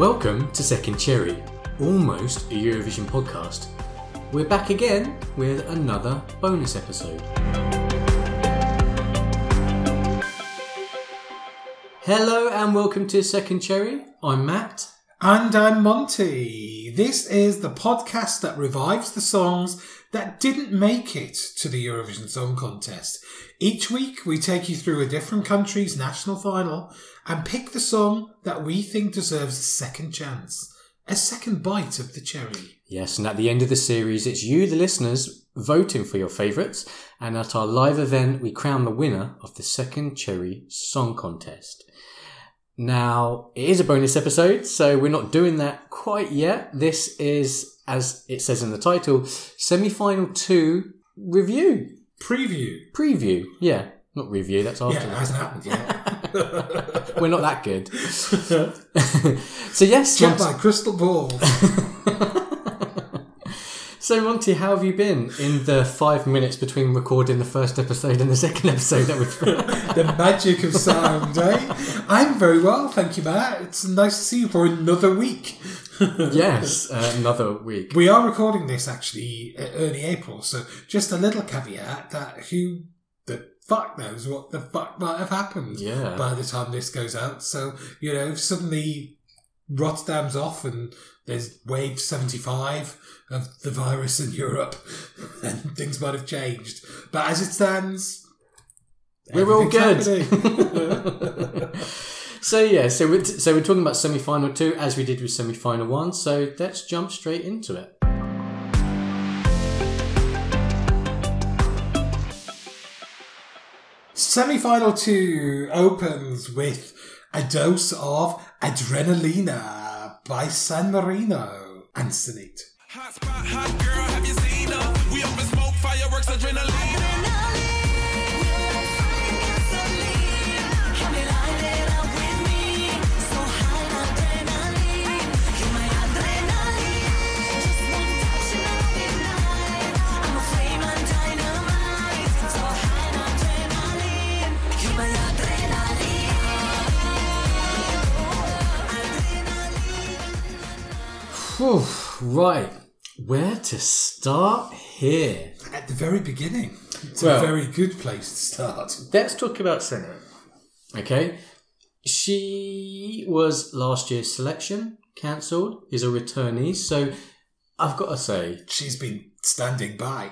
Welcome to Second Cherry, almost a Eurovision podcast. We're back again with another bonus episode. Hello and welcome to Second Cherry. I'm Matt. And I'm Monty. This is the podcast that revives the songs that didn't make it to the Eurovision Song Contest. Each week we take you through a different country's national final and pick the song that we think deserves a second chance, a second bite of the cherry. Yes, and at the end of the series, it's you, the listeners, voting for your favourites, and at our live event, we crown the winner of the Second Cherry Song Contest. Now, it is a bonus episode, so we're not doing that quite yet. This is, as it says in the title, semi final two review. Preview. Preview, yeah. Not review, that's after Yeah, it that. hasn't happened yet. We're not that good. so, yes, Monty, my crystal ball. so Monty, how have you been in the five minutes between recording the first episode and the second episode that we've the magic of sound, eh? I'm very well, thank you, Matt. It's nice to see you for another week. Yes, uh, another week. We are recording this actually early April, so just a little caveat that who fuck knows what the fuck might have happened Yeah. by the time this goes out. So, you know, suddenly Rotterdam's off and there's wave 75 of the virus in Europe and things might have changed. But as it stands, We're all good. So yeah, so we're, so we're talking about semi-final two as we did with semi-final one. So let's jump straight into it. Semi-final two opens with a dose of Adrenalina by San Marino and Senhit. Hot spot, hot girl, have you seen her? We up in smoke, fireworks, adrenaline. Whew, right, where to start here? At the very beginning. It's Well- a very good place to start. Let's talk about Senhit. Okay, she was last year's selection cancelled. Is a returnee, so I've got to say She's been standing by.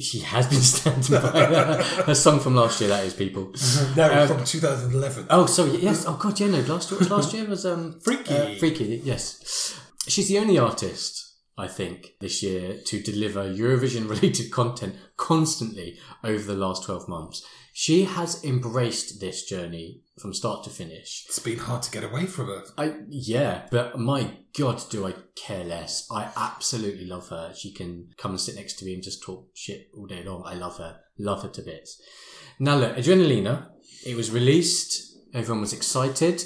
she has been standing by her, song from last year. That is people. No, Um, from 2011. Oh, sorry. Yes. Oh, God. Yeah. No. Last year. Last year was um Freaky. uh, freaky. Yes. She's the only artist I think this year to deliver Eurovision related content constantly over the last twelve months. She has embraced this journey from start to finish. It's been hard to get away from her. I yeah, but my God, do I care less? I absolutely love her. She can come and sit next to me and just talk shit all day long. I love her, love her to bits. Now look, Adrenalina. It was released. Everyone was excited,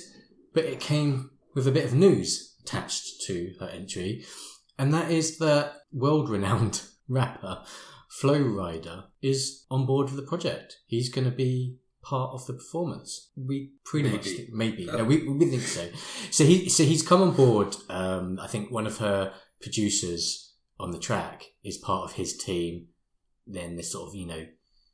but it came with a bit of news attached to her entry, and that is that world-renowned rapper Flo Rida is on board with the project. He's going to be part of the performance. We pretty much Maybe. think, maybe no, we, we think so. So he so he's come on board. Um, I think one of her producers on the track is part of his team. Then this sort of you know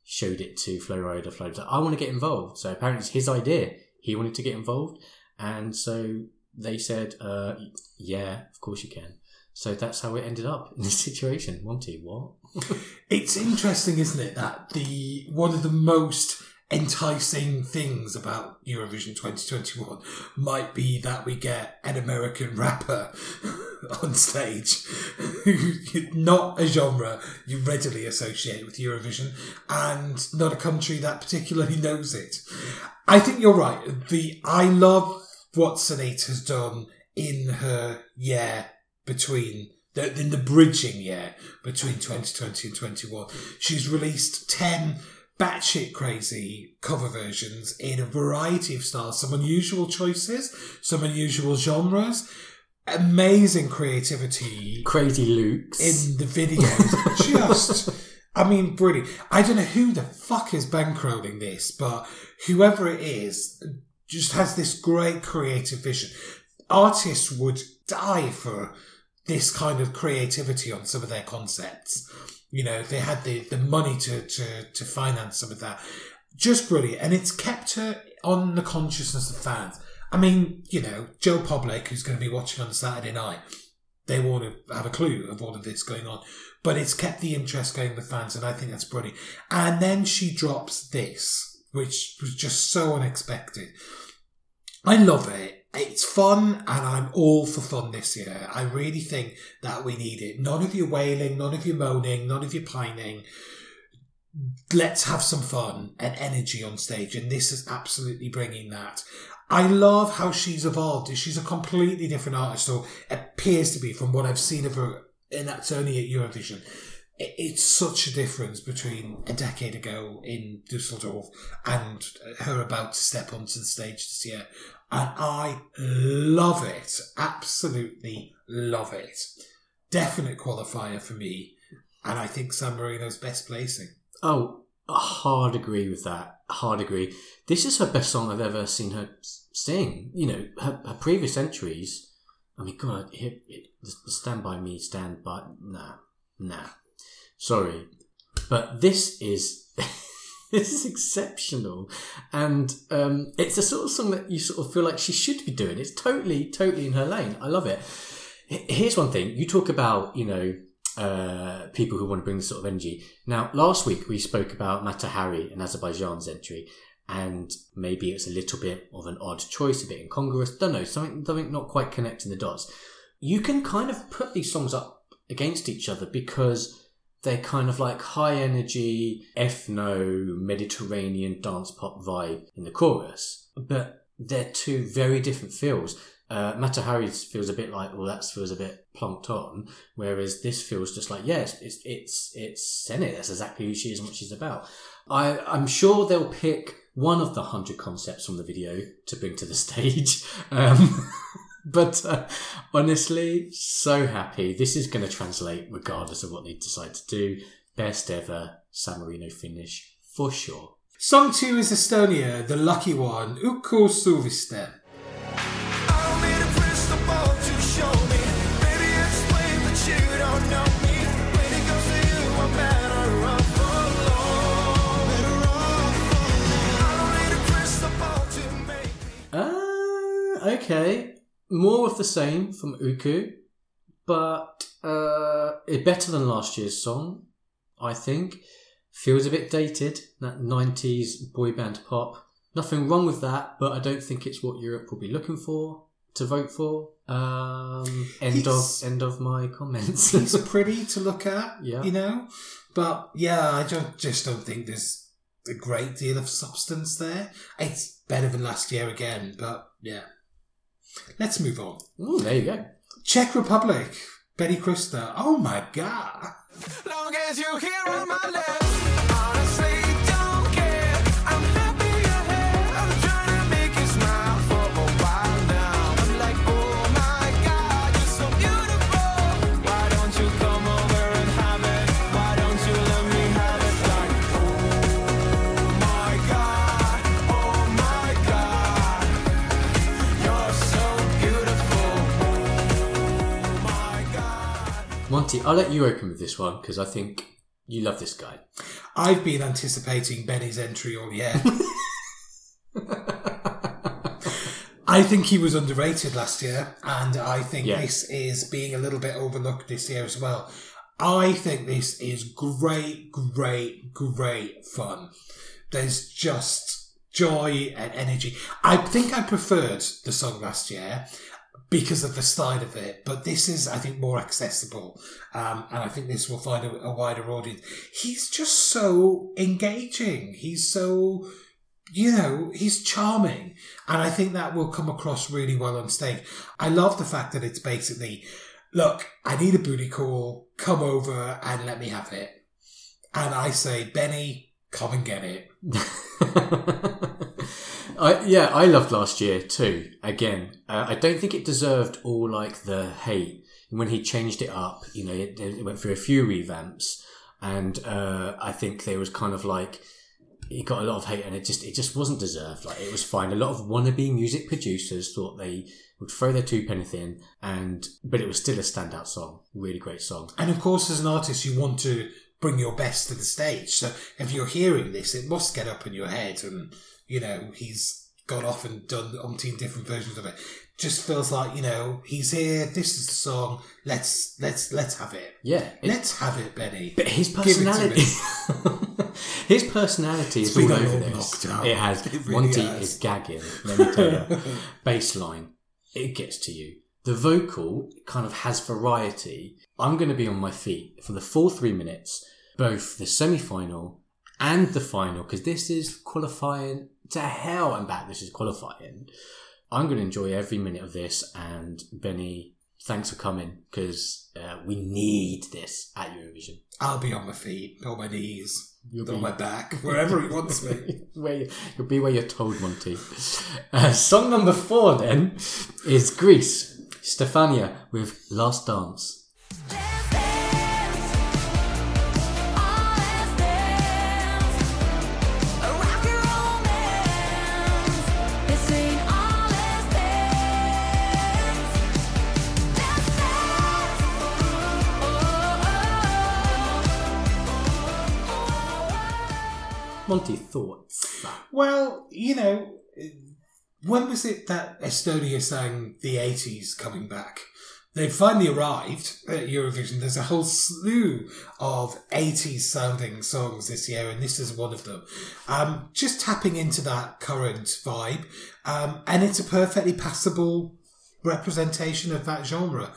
showed it to Flo Rida. Flo like, I want to get involved. So apparently it's his idea. He wanted to get involved, and so they said, uh, "Yeah, of course you can." So that's how it ended up in this situation. Monty, what? It's interesting, isn't it, that the one of the most enticing things about Eurovision 2021 might be that we get an American rapper on stage, not a genre you readily associate with Eurovision, and not a country that particularly knows it. I think you're right. The I love what Senhit has done in her year between the, in the bridging year between 2020 and 21. She's released 10 batshit crazy cover versions in a variety of styles, some unusual choices, some unusual genres, amazing creativity Crazy Luke's. in the videos. Just, I mean, brilliant. I don't know who the fuck is bankrolling this, but whoever it is just has this great creative vision. artists would die for this kind of creativity on some of their concepts. You know, they had the, the money to, to, to finance some of that. Just brilliant. And it's kept her on the consciousness of fans. I mean, you know, Joe Public, who's going to be watching on Saturday night, they won't have a clue of all of this going on. But it's kept the interest going with fans, and I think that's brilliant. And then she drops this, which was just so unexpected. I love it. It's fun, and I'm all for fun this year. I really think that we need it. None of your wailing, none of your moaning, none of your pining. Let's have some fun and energy on stage, and this is absolutely bringing that. I love how she's evolved. She's a completely different artist, or appears to be from what I've seen of her, and that's only at Eurovision. It- It's such a difference between a decade ago in Dusseldorf and her about to step onto the stage this year. And I love it. Absolutely love it. Definite qualifier for me. And I think San Marino's best placing. Oh, I hard agree with that. Hard agree. This is her best song I've ever seen her sing. You know, her, her previous entries. I mean, God, it, it, the Stand By Me, Stand By. Nah, nah. Sorry. But this is. this is exceptional. And um, it's a sort of song that you sort of feel like she should be doing. It's totally, totally in her lane. I love it. Here's one thing. You talk about, you know, uh, people who want to bring this sort of energy. Now, last week we spoke about Mata Hari and Azerbaijan's entry, and maybe it's a little bit of an odd choice, a bit incongruous. Don't know, something, something not quite connecting the dots. You can kind of put these songs up against each other because they're kind of like high energy, ethno, Mediterranean dance pop vibe in the chorus, but they're two very different feels. Uh, Mata Hari's feels a bit like, well, that feels a bit plonked on, whereas this feels just like, yes, it's it's it's Senhit. That's exactly who she is and what she's about. I I'm sure they'll pick one of the hundred concepts from the video to bring to the stage. Um, but uh, honestly, so happy. This is going to translate regardless of what they decide to do. Best ever San Marino finish for sure. Song two is Estonia, the lucky one, Uku Suviste. I don't need a crystal ball to show me. Baby, explain that you don't know me. When it comes to you, I'm better off alone. Better off alone. I don't need a crystal ball to make me. Uh, okay. More of the same from Uku, but uh, it better than last year's song, I think. Feels a bit dated, that 90s boy band pop. Nothing wrong with that, but I don't think it's what Europe will be looking for to vote for. Um, end He's- of end of my comments. It's pretty to look at, Yeah. you know? But yeah, I don't, just don't think there's a great deal of substance there. It's better than last year again, but yeah. Let's move on. Ooh, there you go. Czech Republic, Benny Cristo. Oh my god. Monty, I'll let you open with this one because I think you love this guy. I've been anticipating Benny's entry all year. I think he was underrated last year, and I think Yeah. this is being a little bit overlooked this year as well. I think this is great, great, great fun. There's just joy and energy. I think I preferred the song last year because of the style of it, but this is, I think, more accessible, um, and I think this will find a, a wider audience. He's just so engaging. He's so you know, he's charming. And I think that will come across really well on stage. I love the fact that it's basically, look, I need a booty call, come over and let me have it. And I say, Benny, come and get it. I, yeah, I loved last year too. Again, uh, I don't think it deserved all like the hate when he changed it up. You know, it, it went through a few revamps, and uh, I think there was kind of like it got a lot of hate, and it just it just wasn't deserved. Like it was fine. A lot of wannabe music producers thought they would throw their two pennies in, and but it was still a standout song. Really great song. And of course, as an artist, you want to bring your best to the stage. So if you're hearing this, it must get up in your head. And, you know, he's gone off and done umpteen different versions of it. Just feels like, you know, he's here, this is the song, let's let's let's have it. Yeah, Let's have it, Benny. But his Give it to personality, his personality is been all over this. It has. It really Monty has. is gagging. Let me tell you. Baseline, it gets to you. The vocal kind of has variety. I'm going to be on my feet for the full three minutes, both the semi-final and the final, because this is qualifying to hell and back. This is qualifying. I'm going to enjoy every minute of this. And Benny, thanks for coming because uh, we need this at Eurovision. I'll be on my feet, on my knees, You'll on be- my back, wherever he wants me. where you, you'll be where you're told, Monty. Uh, song number four then is Greece. Stefania with Last dance, Monty, thoughts? Well, you know, when was it that Estonia sang the 80s coming back? They finally arrived at Eurovision. There's a whole slew of 80s sounding songs this year, and this is one of them. Um, just tapping into that current vibe, um, and it's a perfectly passable representation of that genre.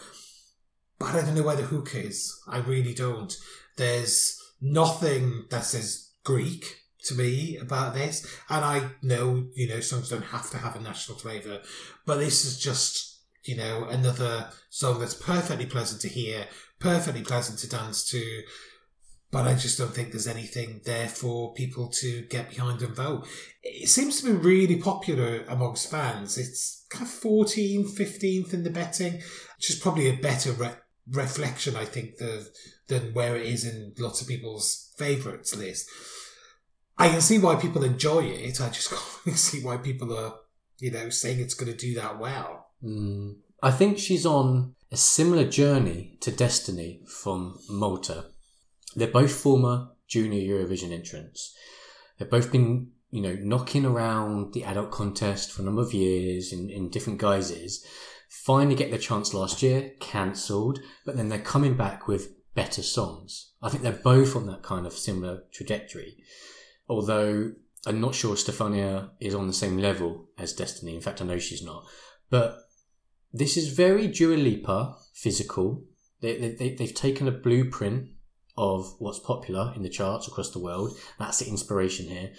But I don't know where the hook is. I really don't. There's nothing that says Greek to me about this. And I know, you know, songs don't have to have a national flavour, but this is just, you know, another song that's perfectly pleasant to hear, perfectly pleasant to dance to. But I just don't think there's anything there for people to get behind and vote. It seems to be really popular amongst fans. It's kind of 14th, 15th in the betting, which is probably a better re- reflection, I think, the, than where it is in lots of people's favourites list. I can see why people enjoy it. I just can't see why people are, you know, saying it's going to do that well. Mm, I think she's on a similar journey to Destiny from Malta. They're both former junior Eurovision entrants. They've both been, you know, knocking around the adult contest for a number of years in, in different guises. Finally get their chance last year, cancelled, but then they're coming back with better songs. I think they're both on that kind of similar trajectory. Although I'm not sure Stefania is on the same level as Destiny. In fact, I know she's not. But this is very Dua Lipa physical. They, they, they, they've taken a blueprint of what's popular in the charts across the world. That's the inspiration here.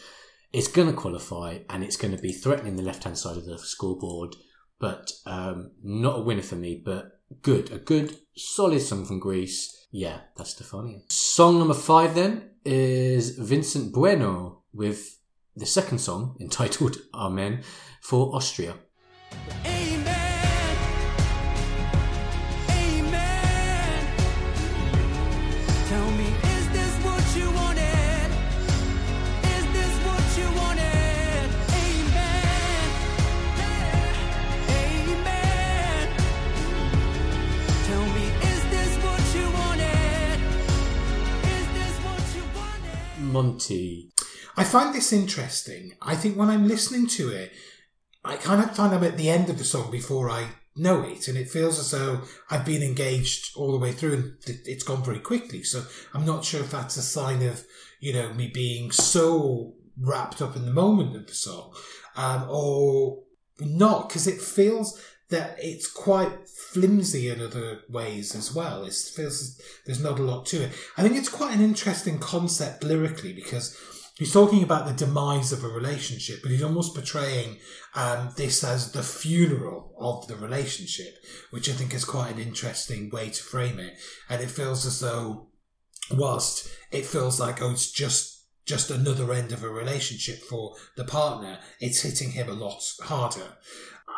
It's going to qualify and it's going to be threatening the left hand side of the scoreboard, but um, not a winner for me, but good. A good, solid song from Greece. Yeah, that's Stefania. Song number five then is Vincent Bueno with the second song entitled Amen for Austria. Monty. I find this interesting. I think when I'm listening to it, I kind of find I'm at the end of the song before I know it, and it feels as though I've been engaged all the way through, and it- it's gone very quickly. So I'm not sure if that's a sign of you know me being so wrapped up in the moment of the song, um, or not, because it feels that it's quite flimsy in other ways as well. It feels there's not a lot to it. I think it's quite an interesting concept lyrically because he's talking about the demise of a relationship, but he's almost portraying um, this as the funeral of the relationship, which I think is quite an interesting way to frame it. And it feels as though, whilst it feels like oh, it's just just another end of a relationship for the partner, it's hitting him a lot harder.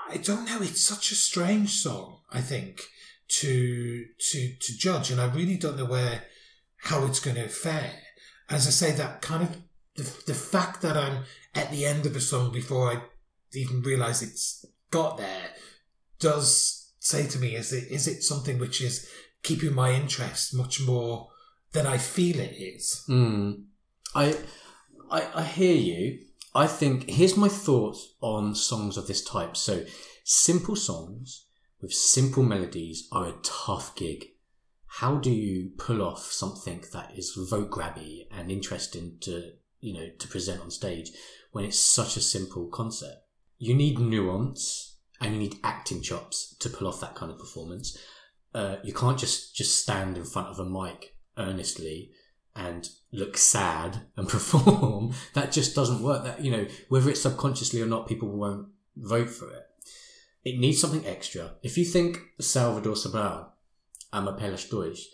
I don't know. It's such a strange song. I think to to to judge, and I really don't know where how it's going to fare. As I say, that kind of the, the fact that I'm at the end of a song before I even realise it's got there does say to me, is it is it something which is keeping my interest much more than I feel it is? Mm. I, I I hear you. I think here's my thoughts on songs of this type. So simple songs with simple melodies are a tough gig. How do you pull off something that is vote grabby and interesting to you know to present on stage when it's such a simple concept? You need nuance and you need acting chops to pull off that kind of performance. Uh, you can't just just stand in front of a mic earnestly and look sad and perform. that just doesn't work. That you know, whether it's subconsciously or not, people won't vote for it. It needs something extra. If you think Salvador Sobral, Amar pelos dois,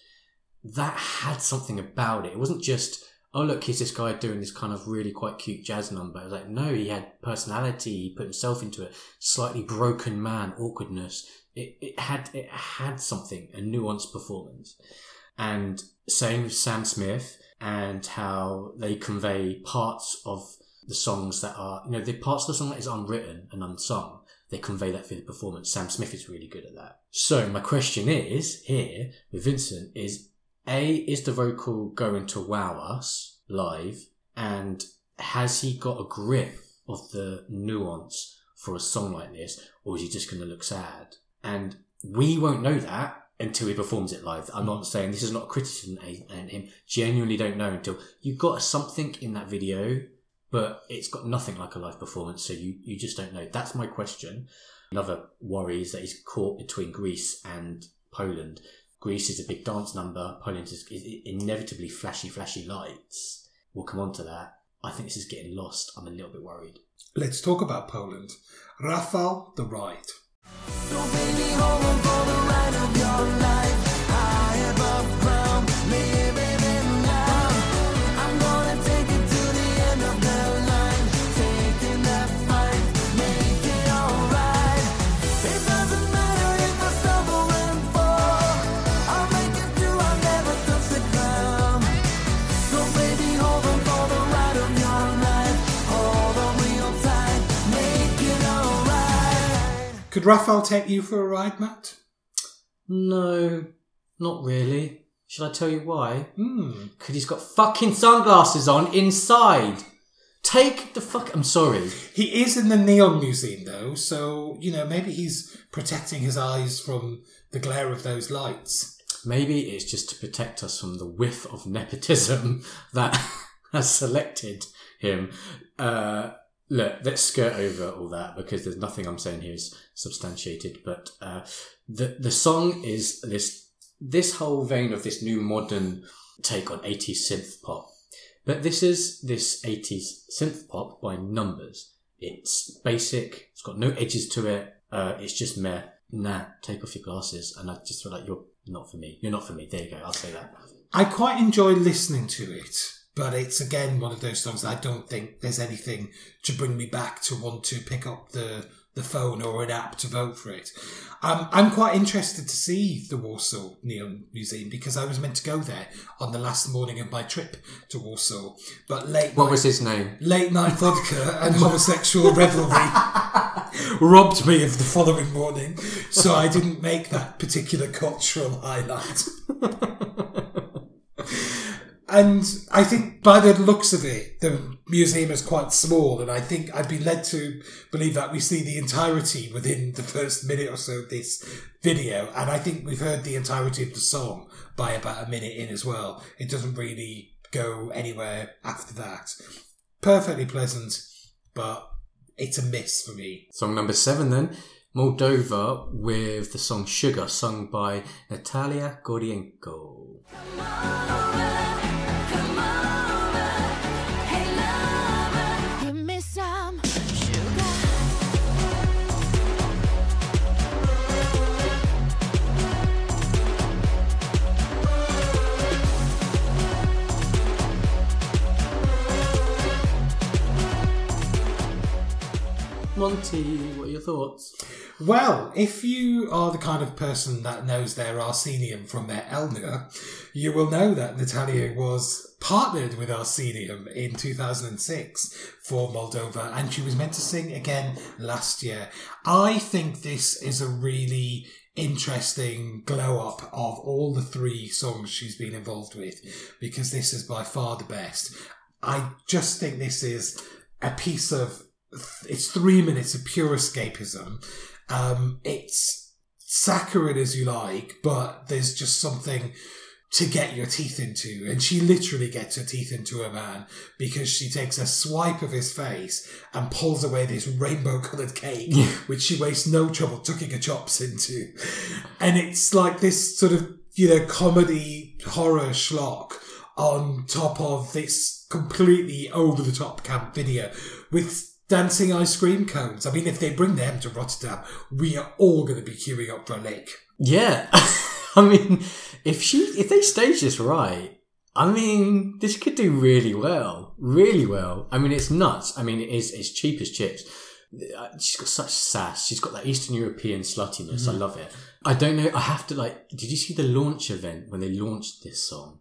that had something about it. It wasn't just, oh look, here's this guy doing this kind of really quite cute jazz number. It was like, no, he had personality. He put himself into it. Slightly broken man, awkwardness. It, it had it had something, a nuanced performance. And same with Sam Smith and how they convey parts of the songs that are, you know, the parts of the song that is unwritten and unsung. They convey that through the performance. Sam Smith is really good at that. So my question is here with Vincent is A, is the vocal going to wow us live? And has he got a grip of the nuance for a song like this? Or is he just going to look sad? And we won't know that until he performs it live. I'm not mm. saying this is not a criticism eh, and him. Genuinely don't know until you've got something in that video, but it's got nothing like a live performance. So you, you just don't know. That's my question. Another worry is that he's caught between Greece and Poland. Greece is a big dance number. Poland is, is inevitably flashy, flashy lights. We'll come on to that. I think this is getting lost. I'm a little bit worried. Let's talk about Poland. Rafał the Ride. Could Rafał take you for a ride, Matt? No, not really. Should I tell you why? Hmm. Because he's got fucking sunglasses on inside. Take the fuck. I'm sorry. He is in the Neon Museum, though, so, you know, maybe he's protecting his eyes from the glare of those lights. Maybe it's just to protect us from the whiff of nepotism that has selected him. Uh, look, let's skirt over all that because there's nothing I'm saying here is substantiated. But uh, the the song is this this whole vein of this new modern take on 80s synth pop. But this is this 80s synth pop by numbers. It's basic. It's got no edges to it. Uh, it's just meh. Nah, take off your glasses. And I just feel like you're not for me. You're not for me. There you go. I'll say that. I quite enjoy listening to it, but it's again one of those songs that I don't think there's anything to bring me back to want to pick up the the phone or an app to vote for it. Um, I'm quite interested to see the Warsaw Neon Museum because I was meant to go there on the last morning of my trip to Warsaw, but late What night, was his name? late night vodka and homosexual revelry robbed me of the following morning, so I didn't make that particular cultural highlight. And I think by the looks of it, the museum is quite small, and I think I'd be led to believe that we see the entirety within the first minute or so of this video. And I think we've heard the entirety of the song by about a minute in as well. It doesn't really go anywhere after that. Perfectly pleasant, but it's a miss for me. Song number seven then. Moldova with the song Sugar, sung by Natalia Gordienko. Monty, what are your thoughts? Well, if you are the kind of person that knows their Arsenium from their Elnur, you will know that Natalia was partnered with Arsenium in 2006 for Moldova, and she was meant to sing again last year. I think this is a really interesting glow up of all the three songs she's been involved with because this is by far the best. I just think this is a piece of it's three minutes of pure escapism. Um, it's saccharine as you like, but there's just something to get your teeth into. And she literally gets her teeth into a man because she takes a swipe of his face and pulls away this rainbow coloured cake, which she wastes no trouble tucking her chops into. And it's like this sort of, you know, comedy horror schlock on top of this completely over the top camp video with dancing ice cream cones. I mean, if they bring them to Rotterdam, we are all going to be queuing up for a lake. Yeah. I mean, if she if they stage this right, I mean, this could do really well. Really well. I mean, it's nuts. I mean, it is it's cheap as chips. Uh, She's got such sass. She's got that Eastern European sluttiness. I love it. I don't know. I have to like. Did you see the launch event when they launched this song?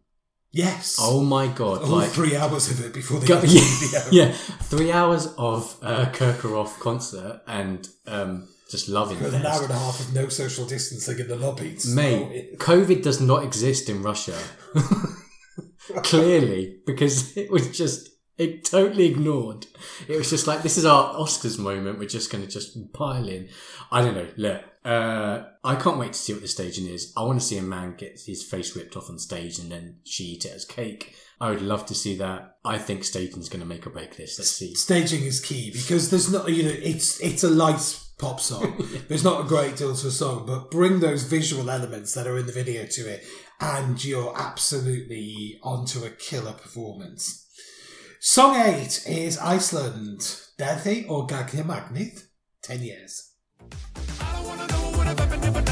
Yes. Oh my god! all like three hours of it before they Go- got the yeah, video. yeah, three hours of uh, Kirkorov concert and um, just loving With an hour and a half of no social distancing in the lobbies. Mate, So it- COVID does not exist in Russia. Clearly, because it was just it totally ignored. It was just like this is our Oscars moment. We're just going to just pile in. I don't know. Look, uh, I can't wait to see what the staging is. I want to see a man get his face ripped off on stage and then she eat it as cake. I would love to see that. I think staging's going to make or break this. Let's see. staging is key because there's not you know it's it's a light pop song. There's not a great deal to a song, but bring those visual elements that are in the video to it, and you're absolutely onto a killer performance. Song eight is Iceland. Daði og Gagnamagnið. Ten years.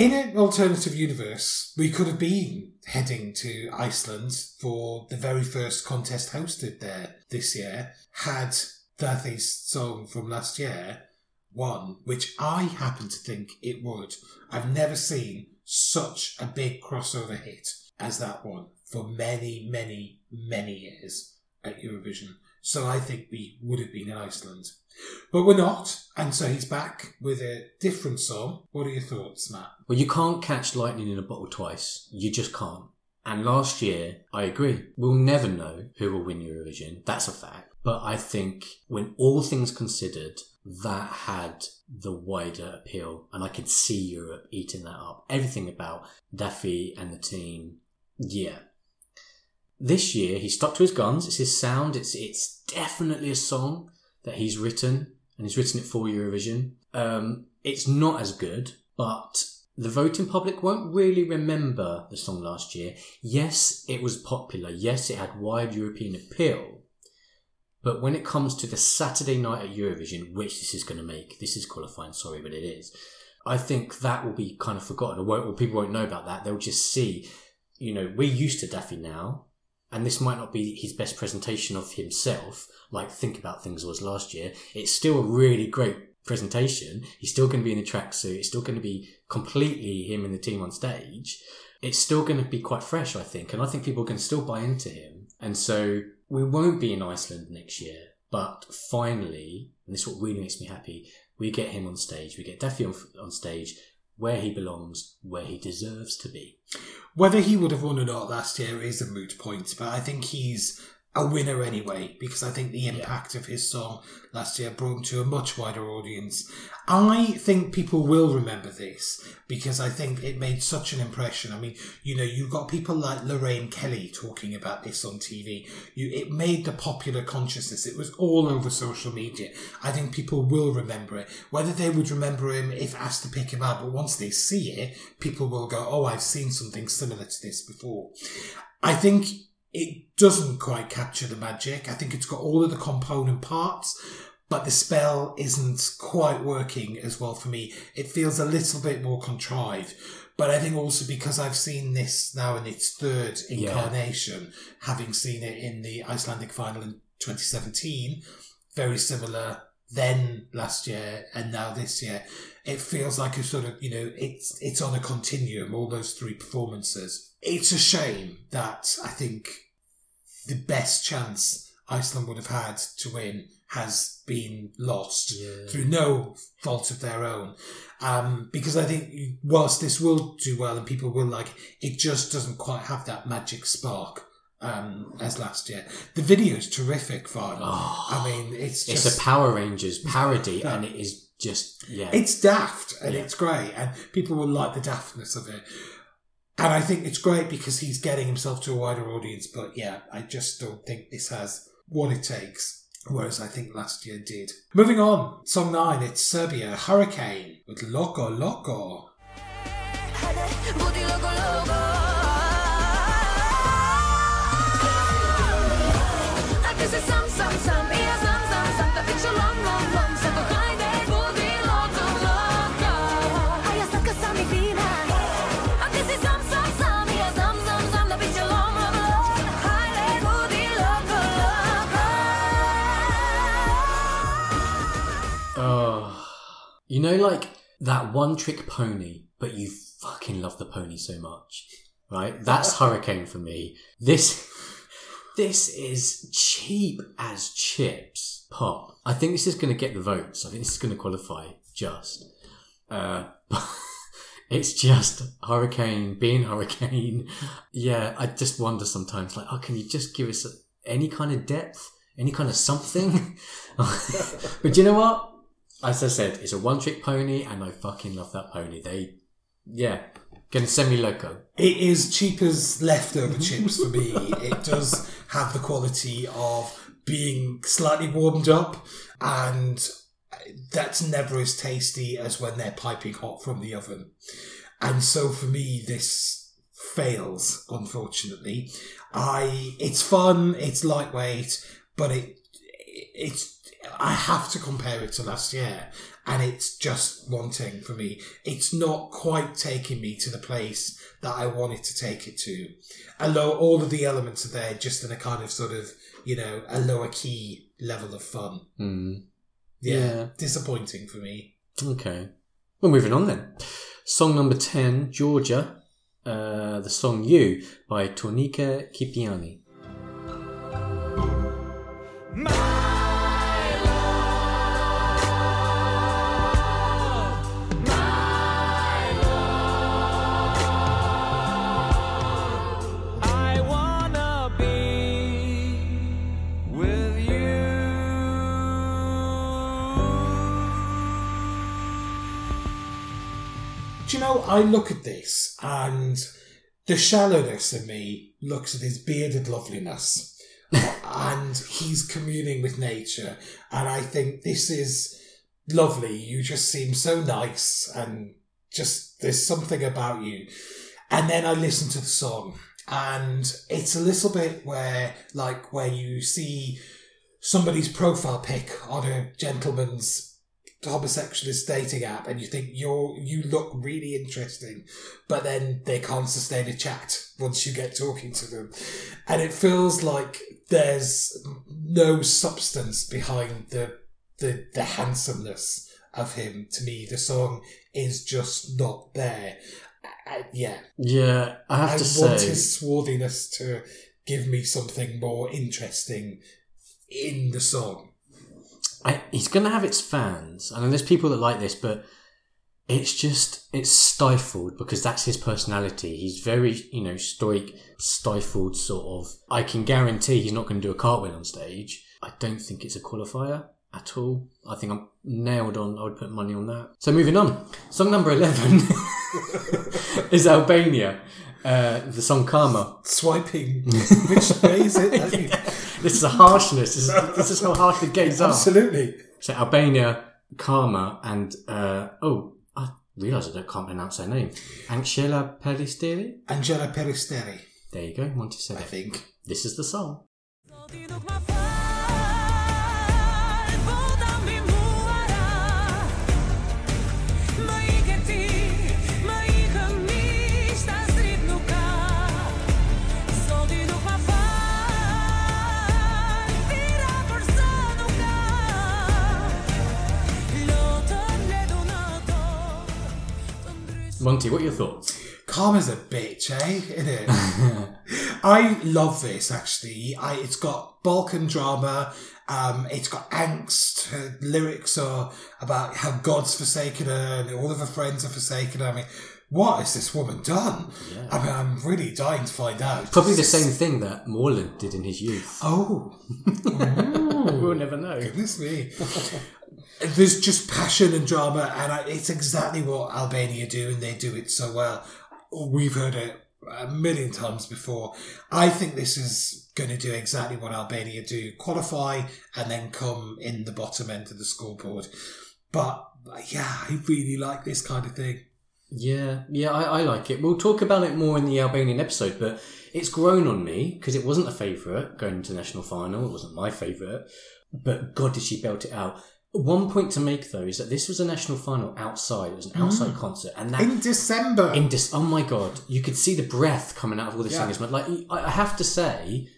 in an alternative universe, we could have been heading to Iceland for the very first contest hosted there this year, had Daði's song from last year won, which I happen to think it would. I've never seen such a big crossover hit as that one for many, many, many years at Eurovision. So I think we would have been in Iceland. But we're not, and so he's back with a different song. What are your thoughts, Matt? Well, you can't catch lightning in a bottle twice. You just can't. And last year, I agree. We'll never know who will win Eurovision. That's a fact. But I think when all things considered, that had the wider appeal. And I could see Europe eating that up. Everything about Daffy and the team. Yeah. This year, he stuck to his guns. It's his sound. It's, it's definitely a song that he's written and he's written it for Eurovision. Um, it's not as good, but the voting public won't really remember the song last year. Yes, it was popular. Yes, it had wide European appeal. But when it comes to the Saturday night at Eurovision, which this is going to make, this is qualifying, sorry, but it is. I think that will be kind of forgotten, or, won't, or people won't know about that. They'll just see, you know, we're used to Daffy now, and this might not be his best presentation of himself, like Think About Things was last year. It's still a really great presentation. He's still going to be in the tracksuit. It's still going to be completely him and the team on stage. It's still going to be quite fresh, I think, and I think people can still buy into him. And so we won't be in Iceland next year, but finally, and this is what really makes me happy, we get him on stage. We get Daffy on, on stage where he belongs, where he deserves to be. Whether he would have won or not last year is a moot point, but I think he's a winner anyway, because I think the impact of his song last year brought him to a much wider audience. I think people will remember this because I think it made such an impression. I mean, you know, you've got people like Lorraine Kelly talking about this on TV. You, it made the popular consciousness. It was all over social media. I think people will remember it. Whether they would remember him if asked to pick him out, but once they see it, people will go, "Oh, I've seen something similar to this before." I think it doesn't quite capture the magic. I think it's got all of the component parts, but the spell isn't quite working as well for me. It feels a little bit more contrived. But I think also because I've seen this now in its third incarnation, having seen it in the Icelandic final in 2017, very similar then last year and now this year, it feels like a sort of, you know, it's, it's on a continuum, all those three performances. It's a shame that I think the best chance Iceland would have had to win has been lost Yeah. through no fault of their own. Um, because I think whilst this will do well and people will like it, just doesn't quite have that magic spark um, as last year. The video is terrific fun. Oh. I mean, it's just It's a Power Rangers parody, and it is just yeah. it's daft and Yeah. it's great, and people will like the daftness of it. And I think it's great because he's getting himself to a wider audience. But yeah, I just don't think this has what it takes. Whereas I think last year did. Moving on, song nine, it's Serbia Hurricane with Loco Loco. Know, like that one trick pony, but you fucking love the pony so much, right? That's Hurricane for me. This, this is cheap as chips pop. I think this is going to get the votes. I think this is going to qualify just. Uh, it's just Hurricane being Hurricane. Yeah, I just wonder sometimes, like, oh, can you just give us any kind of depth, any kind of something? but you know what? As I said, it's a one trick pony, and I fucking love that pony. They, yeah, can semi loco. It is cheap as leftover chips for me. It does have the quality of being slightly warmed up, and that's never as tasty as when they're piping hot from the oven. And so for me, this fails, unfortunately. I it's fun, it's lightweight, but it it's I have to compare it to last year, and it's just wanting for me. It's not quite taking me to the place that I wanted to take it to. Although all of the elements are there, just in a kind of sort of you know a lower key level of fun. Mm. Yeah, Yeah. disappointing for me. Okay. Well, moving on then. Song number 10, Georgia. Uh, the song You by Tornike Kipiani. I Do you know, I look at this and the shallowness in me looks at his bearded loveliness and he's communing with nature. And I think this is lovely. You just seem so nice and just there's something about you. And then I listen to the song and it's a little bit where, like, where you see somebody's profile pic on a gentleman's homosexualist dating app and you think you're you look really interesting but then they can't sustain a chat once you get talking to them. And it feels like there's no substance behind the the, the handsomeness of him to me. The song is just not there. Uh, yeah. Yeah, I have I to want say. his swarthiness to give me something more interesting in the song I, he's going to have its fans. I know there's people that like this, but it's just it's stifled because that's his personality. He's very you know stoic, stifled sort of. I can guarantee he's not going to do a cartwheel on stage. I don't think it's a qualifier at all. I think I'm nailed on. I would put money on that. So moving on, song number eleven is Albania. Uh, the song Karma. Swiping. Which way is it? Have you- This is a harshness. This is, this is how harsh the gays are. Absolutely. So Albania, Karma, and uh, oh, I realise I don't can't pronounce her name. Anxhela Peristeri. Anxhela Peristeri, There you go. Monty said I it. think. This is the song. Monty, what are your thoughts? Karma's a bitch, eh? Isn't it? I love this actually. I it's got Balkan drama. Um, it's got angst. Her lyrics are about how God's forsaken her and all of her friends are forsaken her. I mean, what has this woman done? I mean, I'm really dying to find out. Probably the same thing that Morland did in his youth. Oh, We'll never know. goodness me. There's just passion and drama, and I, it's exactly what Albania do, and they do it so well. We've heard it a million times before. I think this is going to do exactly what Albania do qualify and then come in the bottom end of the scoreboard. But yeah, I really like this kind of thing. Yeah, yeah, I, I like it. We'll talk about it more in the Albanian episode, but it's grown on me because it wasn't a favourite going into national final. It wasn't my favourite, but God, did she belt it out. One point to make though is that this was a national final outside. It was an mm. outside concert, and that In December. in dis- oh my god, you could see the breath coming out of all the Yeah. singers. Like I I have to say,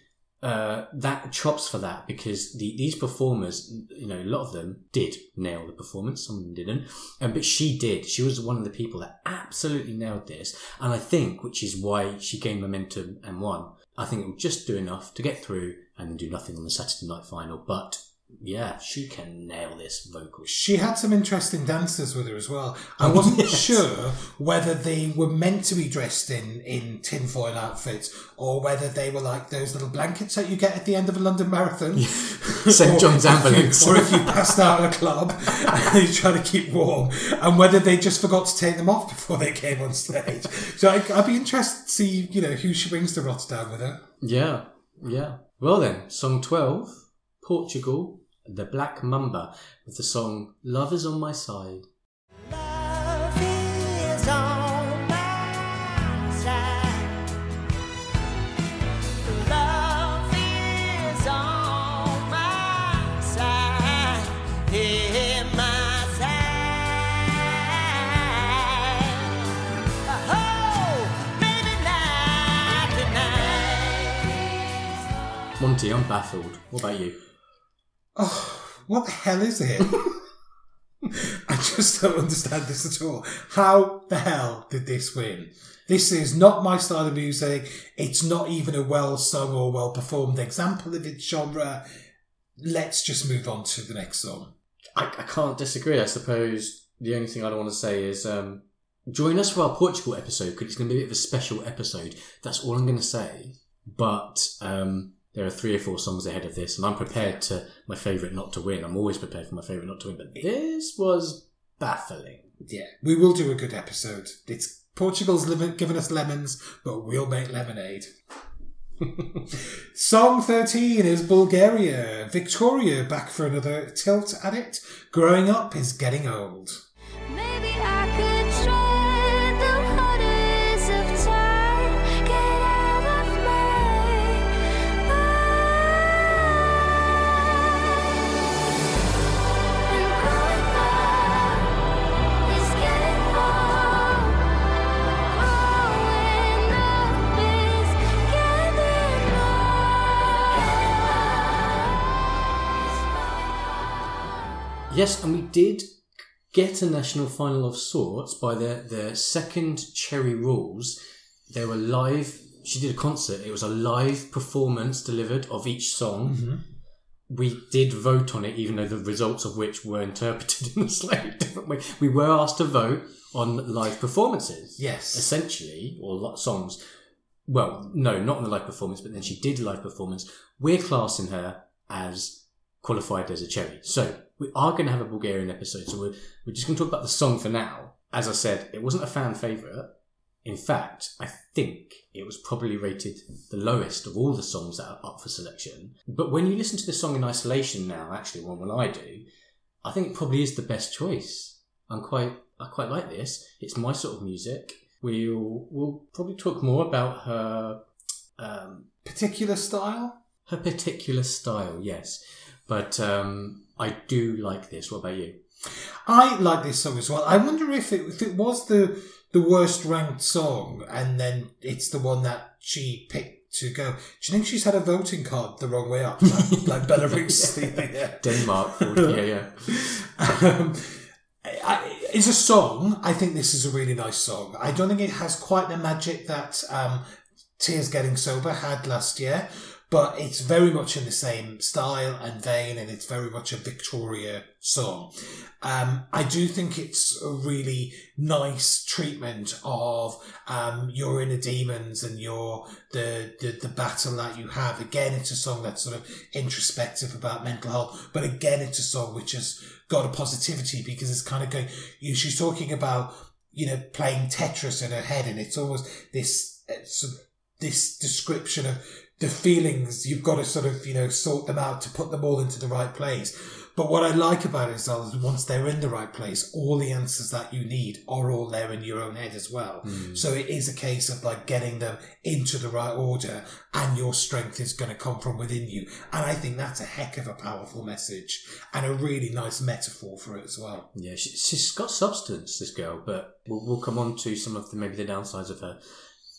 uh, that chops for that because the, these performers, you know, a lot of them did nail the performance. Some of them didn't, um, but she did. She was one of the people that absolutely nailed this, and I think, which is why she gained momentum and won. I think it will just do enough to get through and then do nothing on the Saturday night final. But yeah, she can nail this vocal. She had some interesting dancers with her as well. I oh, wasn't Yes. sure whether they were meant to be dressed in, in tinfoil outfits or whether they were like those little blankets that you get at the end of a London marathon. St. Or John's ambulance. or if you passed out at a club and you try to keep warm, and whether they just forgot to take them off before they came on stage. So I, I'd be interested to see, you know, who she brings to Rotterdam with her. Yeah, yeah. Well then, song 12, Portugal, The Black Mamba, with the song Love is on My Side. Love is on my side. Love is on my side. In my side. Oh, maybe not tonight. Monty, I'm baffled. What about you? Oh, what the hell is it? I just don't understand this at all. How the hell did this win? This is not my style of music. It's not even a well sung or well performed example of its genre. Let's just move on to the next song. I, I can't disagree. I suppose the only thing I don't want to say is um, join us for our Portugal episode because it's going to be a bit of a special episode. That's all I'm going to say. But um, there are three or four songs ahead of this, and I'm prepared to my favourite not to win. I'm always prepared for my favourite not to win, but this was baffling. Yeah, we will do a good episode. It's Portugal's given us lemons, but we'll make lemonade. Song 13 is Bulgaria. Victoria back for another tilt at it. Growing up is getting old. Yes, and we did get a national final of sorts by the, the second Cherry Rules. They were live. She did a concert. It was a live performance delivered of each song. Mm-hmm. we did vote on it, even though the results of which were interpreted in a slightly different way. We were asked to vote on live performances. Yes. Essentially, or songs. Well, no, not on the live performance, but then she did live performance. We're classing her as qualified as a cherry. So we are going to have a Bulgarian episode. So we're, we're just going to talk about the song for now. As I said, it wasn't a fan favourite. In fact, I think it was probably rated the lowest of all the songs that are up for selection. But when you listen to the song in isolation now, actually, one when I do, I think it probably is the best choice. I'm quite, I quite like this. It's my sort of music. We'll, we'll probably talk more about her, um, Particular style? her particular style, yes. But um, I do like this. What about you? I like this song as well. I wonder if it, if it was the the worst ranked song, and then it's the one that she picked to go. Do you think she's had a voting card the wrong way up, like, like Belarus? yeah. Denmark, yeah, yeah. um, I, it's a song. I think this is a really nice song. I don't think it has quite the magic that um, Tears Getting Sober had last year, but it's very much in the same style and vein, and it's very much a Victoria song. Um, I do think it's a really nice treatment of um, your inner demons and your the, the the battle that you have. Again, it's a song that's sort of introspective about mental health, but again, it's a song which has got a positivity because it's kind of going. You, she's talking about you know playing Tetris in her head, and it's almost this it's this description of the feelings you've got to sort of you know sort them out to put them all into the right place. But what I like about it is that once they're in the right place, all the answers that you need are all there in your own head as well. Hmm. So it is a case of like getting them into the right order and your strength is going to come from within you. And I think that's a heck of a powerful message and a really nice metaphor for it as well. Yeah, she, she's got substance, this girl, but we'll, we'll come on to some of the maybe the downsides of her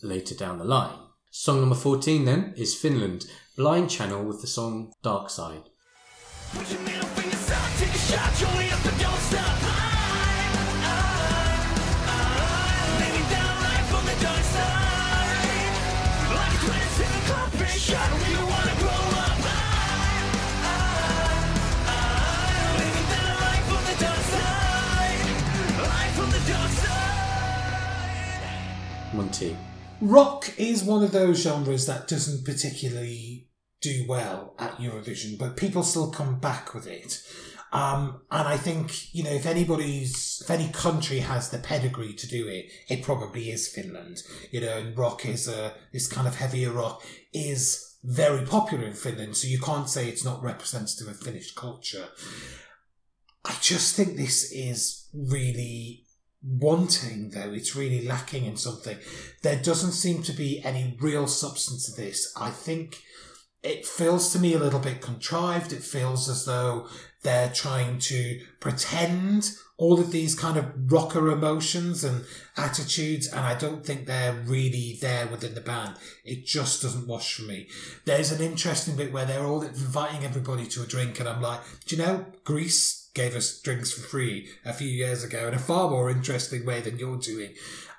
later down the line. Song number 14 then is Finland, Blind Channel with the song Dark Side. Monty. Rock is one of those genres that doesn't particularly do well at Eurovision, but people still come back with it. Um, and I think, you know, if anybody's, if any country has the pedigree to do it, it probably is Finland. You know, and rock is a, this kind of heavier rock is very popular in Finland, so you can't say it's not representative of Finnish culture. I just think this is really wanting though it's really lacking in something. There doesn't seem to be any real substance to this. I think it feels to me a little bit contrived. It feels as though they're trying to pretend all of these kind of rocker emotions and attitudes and i don't think they're really there within the band. It just doesn't wash for me. There's an interesting bit where they're all inviting everybody to a drink and i'm like do you know greece gave us drinks for free a few years ago in a far more interesting way than you're doing.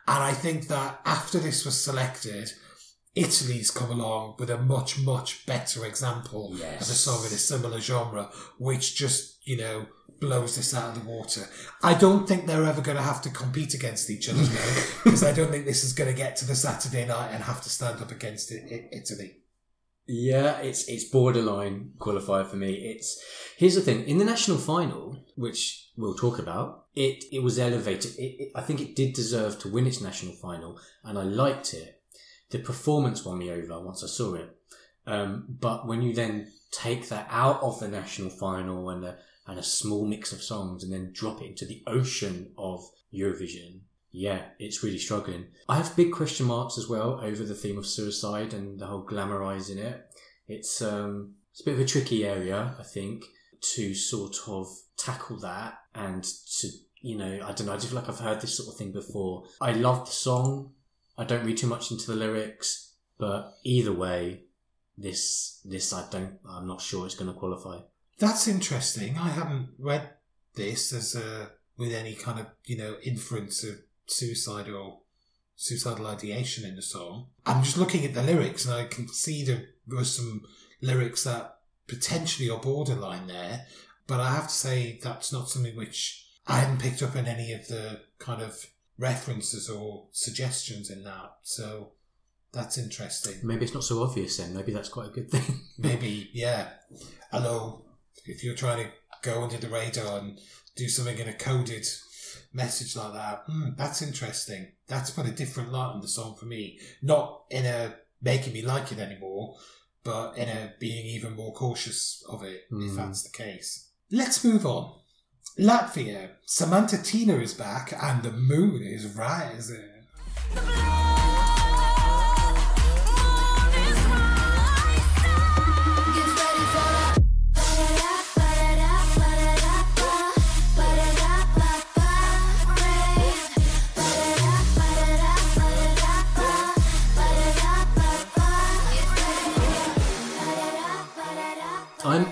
And I think that after this was selected, Italy's come along with a much, much better example of a song in a similar genre, which just, you know, blows this out of the water. I don't think they're ever going to have to compete against each other now, because I don't think this is going to get to the Saturday night and have to stand up against it, it, Italy. Yeah, it's it's borderline qualifier for me. It's here's the thing: in the national final, which we'll talk about, it it was elevated. It, it, I think it did deserve to win its national final, and I liked it. The performance won me over once I saw it. Um, but when you then take that out of the national final and a and a small mix of songs, and then drop it into the ocean of Eurovision, yeah, it's really struggling. I have big question marks as well over the theme of suicide and the whole glamorizing it. It's um, it's a bit of a tricky area, I think, to sort of tackle that and to you know, I don't know. I just feel like I've heard this sort of thing before. I love the song. I don't read too much into the lyrics, but either way, this this I don't. I'm not sure it's going to qualify. That's interesting. I haven't read this as a with any kind of you know inference of suicide or suicidal ideation in the song. I'm just looking at the lyrics and I can see there were some lyrics that potentially are borderline there. But I have to say that's not something which I hadn't picked up in any of the kind of references or suggestions in that. So that's interesting. Maybe it's not so obvious then. Maybe that's quite a good thing. Maybe, yeah. Although, if you're trying to go under the radar and do something in a coded message like that, hmm, that's interesting. That's put a different light on the song for me. Not in a making me like it anymore, but in a being even more cautious of it, if Hmm. that's the case. Let's move on. Latvia. Samantha Tina is back and the moon is rising.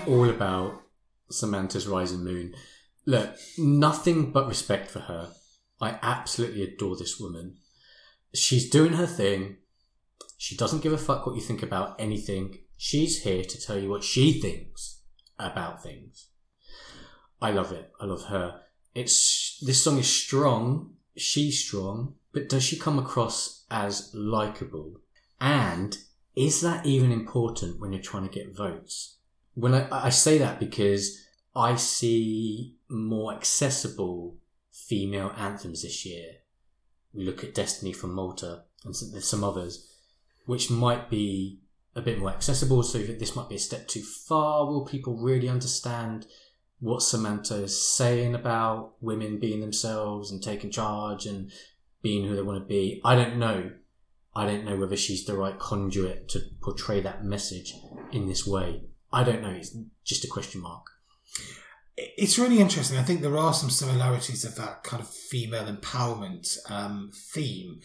All about Samantha's Rising Moon. Look, nothing but respect for her. I absolutely adore this woman. She's doing her thing. She doesn't give a fuck what you think about anything. She's here to tell you what she thinks about things. I love it. I love her. It's this song is strong. She's strong, but does she come across as likable? And is that even important when you're trying to get votes? When I, I say that because I see more accessible female anthems this year. We look at Destiny from Malta and some, others, which might be a bit more accessible. So this might be a step too far. Will people really understand what Samantha is saying about women being themselves and taking charge and being who they want to be? I don't know. I don't know whether she's the right conduit to portray that message in this way. I don't know. It's just a question mark. It's really interesting. I think there are some similarities of that kind of female empowerment um, theme.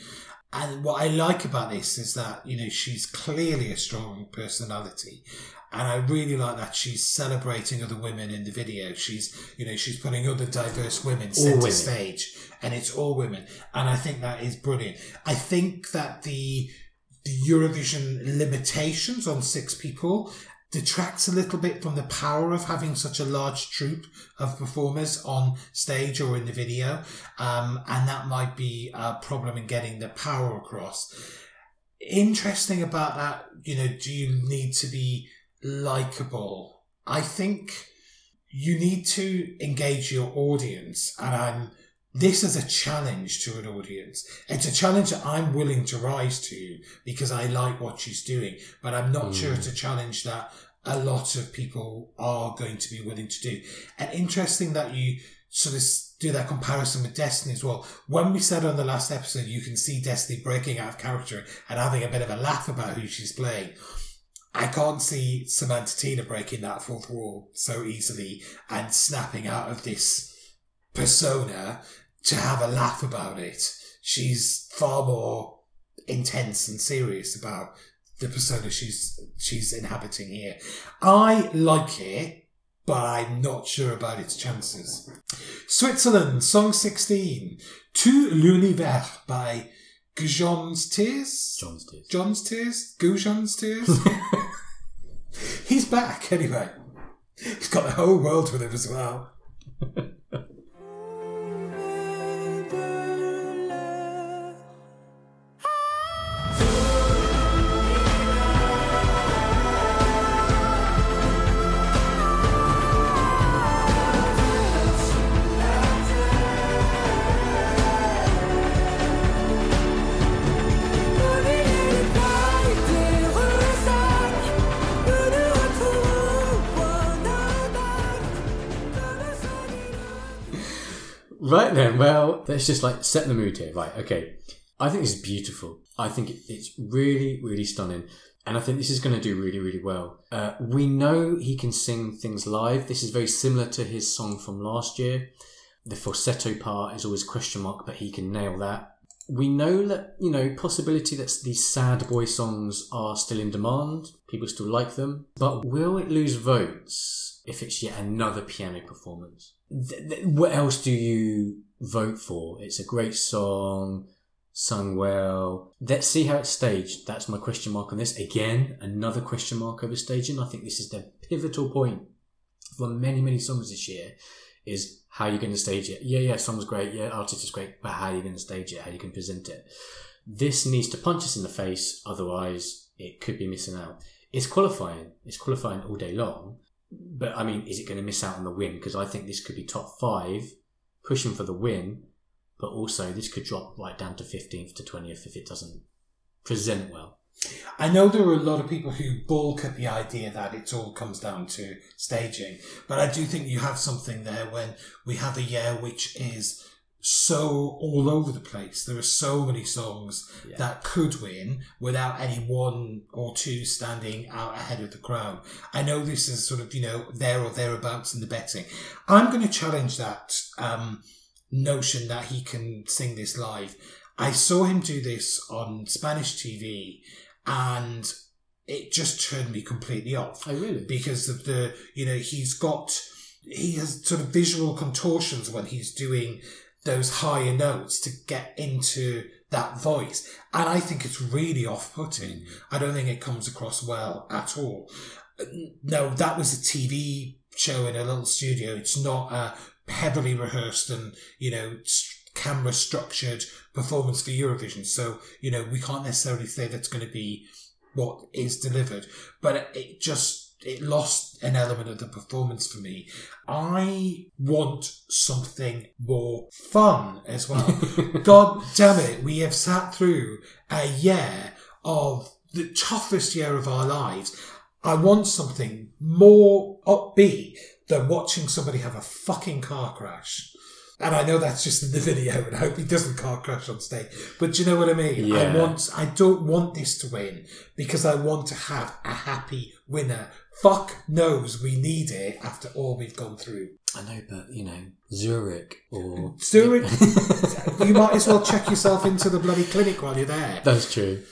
And what I like about this is that, you know, she's clearly a strong personality. And I really like that she's celebrating other women in the video. She's, you know, she's putting other diverse women center women. stage and it's all women. And I think that is brilliant. I think that the, the Eurovision limitations on six people detracts a little bit from the power of having such a large troupe of performers on stage or in the video. Um, and that might be a problem in getting the power across. Interesting about that, you know, do you need to be likable? I think you need to engage your audience and I'm this is a challenge to an audience. It's a challenge that I'm willing to rise to because I like what she's doing, but I'm not sure it's mm. a challenge that a lot of people are going to be willing to do. And interesting that you sort of do that comparison with Destiny as well. When we said on the last episode, you can see Destiny breaking out of character and having a bit of a laugh about who she's playing. I can't see Samantha Tina breaking that fourth wall so easily and snapping out of this persona to have a laugh about it. She's far more intense and serious about the persona she's she's inhabiting here. I like it, but I'm not sure about its chances. Switzerland, song 16, Tout l'univers by Gjon's Tears. John's did. John's Tears? Gjon's Tears? He's back anyway. He's got the whole world with him as well. let's just like set the mood here. Right, okay. I think this is beautiful. I think it's really, really stunning. And I think this is going to do really, really well. Uh, we know he can sing things live. This is very similar to his song from last year. The falsetto part is always question mark, but he can nail that. We know that, you know, possibility that these sad boy songs are still in demand. People still like them. But will it lose votes if it's yet another piano performance? Th- th- what else do you vote for? It's a great song. sung well. Let's see how it's staged. That's my question mark on this. Again, another question mark over staging. I think this is the pivotal point for many, many songs this year is how you're going to stage it. Yeah, yeah, song's great. Yeah, artist is great. But how are you going to stage it? How you can present it? This needs to punch us in the face. Otherwise, it could be missing out. It's qualifying. It's qualifying all day long. But I mean, is it going to miss out on the win? Because I think this could be top five, pushing for the win. But also, this could drop right down to 15th to 20th if it doesn't present well. I know there are a lot of people who balk at the idea that it all comes down to staging, but I do think you have something there when we have a year which is so all over the place. There are so many songs Yeah. that could win without any one or two standing out ahead of the crowd. I know this is sort of, you know, there or thereabouts in the betting. I'm going to challenge that um, notion that he can sing this live. I saw him do this on Spanish TV and it just turned me completely off Oh, really? because of the you know he's got he has sort of visual contortions when he's doing those higher notes to get into that voice. And i think it's really off-putting. I don't think it comes across well at all. Uh, no that was a tv show in a little studio. It's not a heavily rehearsed and you know camera structured performance for eurovision. So you know we can't necessarily say that's going to be what is delivered. But it just it lost an element of the performance for me. I want something more fun as well. God damn it we have sat through a year of the toughest year of our lives. I want something more upbeat than watching somebody have a fucking car crash and I know that's just in the video, and I hope he doesn't car crash on stage. But do you know what I mean? Yeah. I want, I don't want this to win because I want to have a happy winner. Fuck knows we need it after all we've gone through. I know, but you know, Zurich or Zurich, you might as well check yourself into the bloody clinic while you're there. That's true.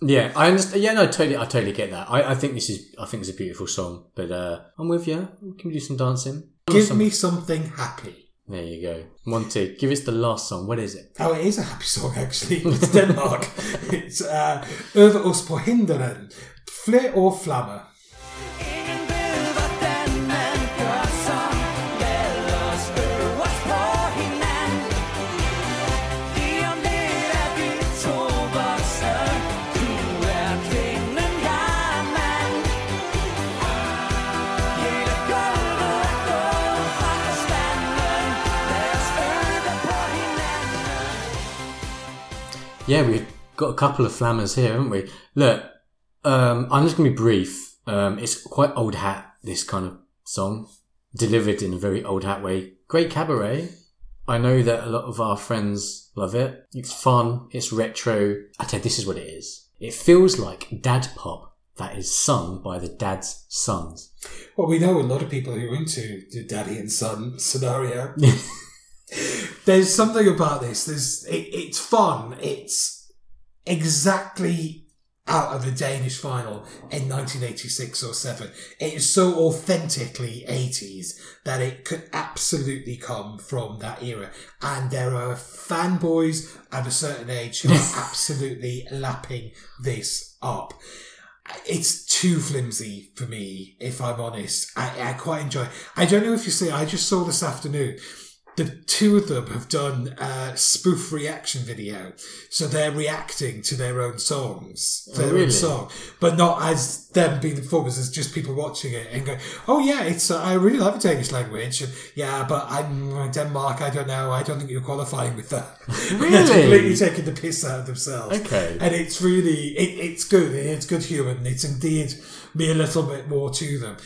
Yeah, I understand. Yeah, no, totally. I totally get that. I, I think this is. I think it's a beautiful song. But uh, I'm with you. Can we do some dancing? Give Some- me something happy. There you go. Monty, give us the last song. What is it? Oh, it is a happy song actually. It's Denmark. it's uh, Øve os på hinanden. Fyr og Flamme. Yeah, we've got a couple of flammers here, haven't we? Look, um, I'm just going to be brief. Um, it's quite old hat, this kind of song, delivered in a very old hat way. Great cabaret. I know that a lot of our friends love it. It's fun. It's retro. I tell you, this is what it is. It feels like dad pop that is sung by the dad's sons. Well, we know a lot of people who are into the daddy and son scenario. There's something about this. There's it, it's fun. It's exactly out of the Danish final in 1986 or 7. It is so authentically 80s that it could absolutely come from that era. And there are fanboys of a certain age who are absolutely lapping this up it's too flimsy for me, if I'm honest. I, I quite enjoy. it. I don't know if you see. I just saw this afternoon. The two of them have done a spoof reaction video, so they're reacting to their own songs, their really? own song, but not as them being the performers, as just people watching it and going, "Oh yeah, it's uh, I really love the Danish language." And, yeah, but I'm uh, Denmark. I don't know. I don't think you're qualifying with that. they're Really? completely taking the piss out of themselves Okay. and it's really it, it's good it's good humour and it's indeed me a little bit more to them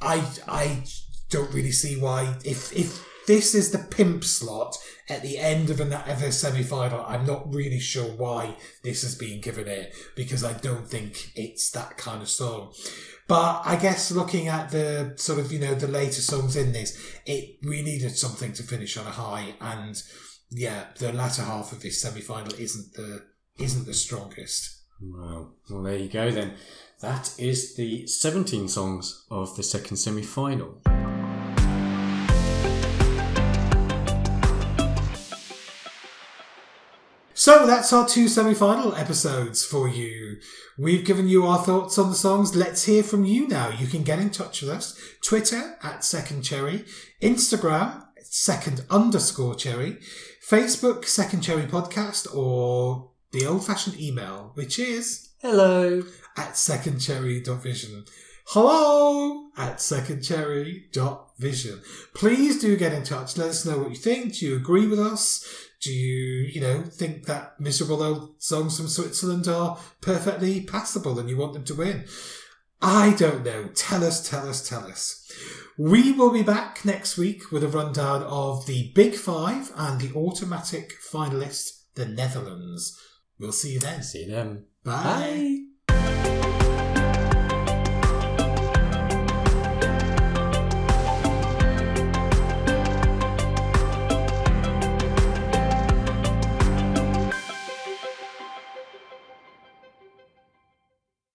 i i don't really see why if if this is the pimp slot at the end of, an, of a semi-final i'm not really sure why this has been given it because i don't think it's that kind of song but I guess looking at the sort of, you know, the later songs in this, it we needed something to finish on a high and yeah, the latter half of this semi final isn't the isn't the strongest. Well, well, there you go then. That is the 17 songs of the second semi final. So that's our two semi-final episodes for you. We've given you our thoughts on the songs. Let's hear from you now. You can get in touch with us. Twitter at Second Cherry, Instagram second underscore cherry, Facebook Second Cherry Podcast, or the old-fashioned email, which is Hello. at secondcherry.vision. Hello at secondcherry.vision. Please do get in touch. Let us know what you think. Do you agree with us? Do you, you know, think that miserable old songs from Switzerland are perfectly passable and you want them to win? I don't know. Tell us, tell us, tell us. We will be back next week with a rundown of the Big Five and the automatic finalist, the Netherlands. We'll see you then. See them. Bye. Bye.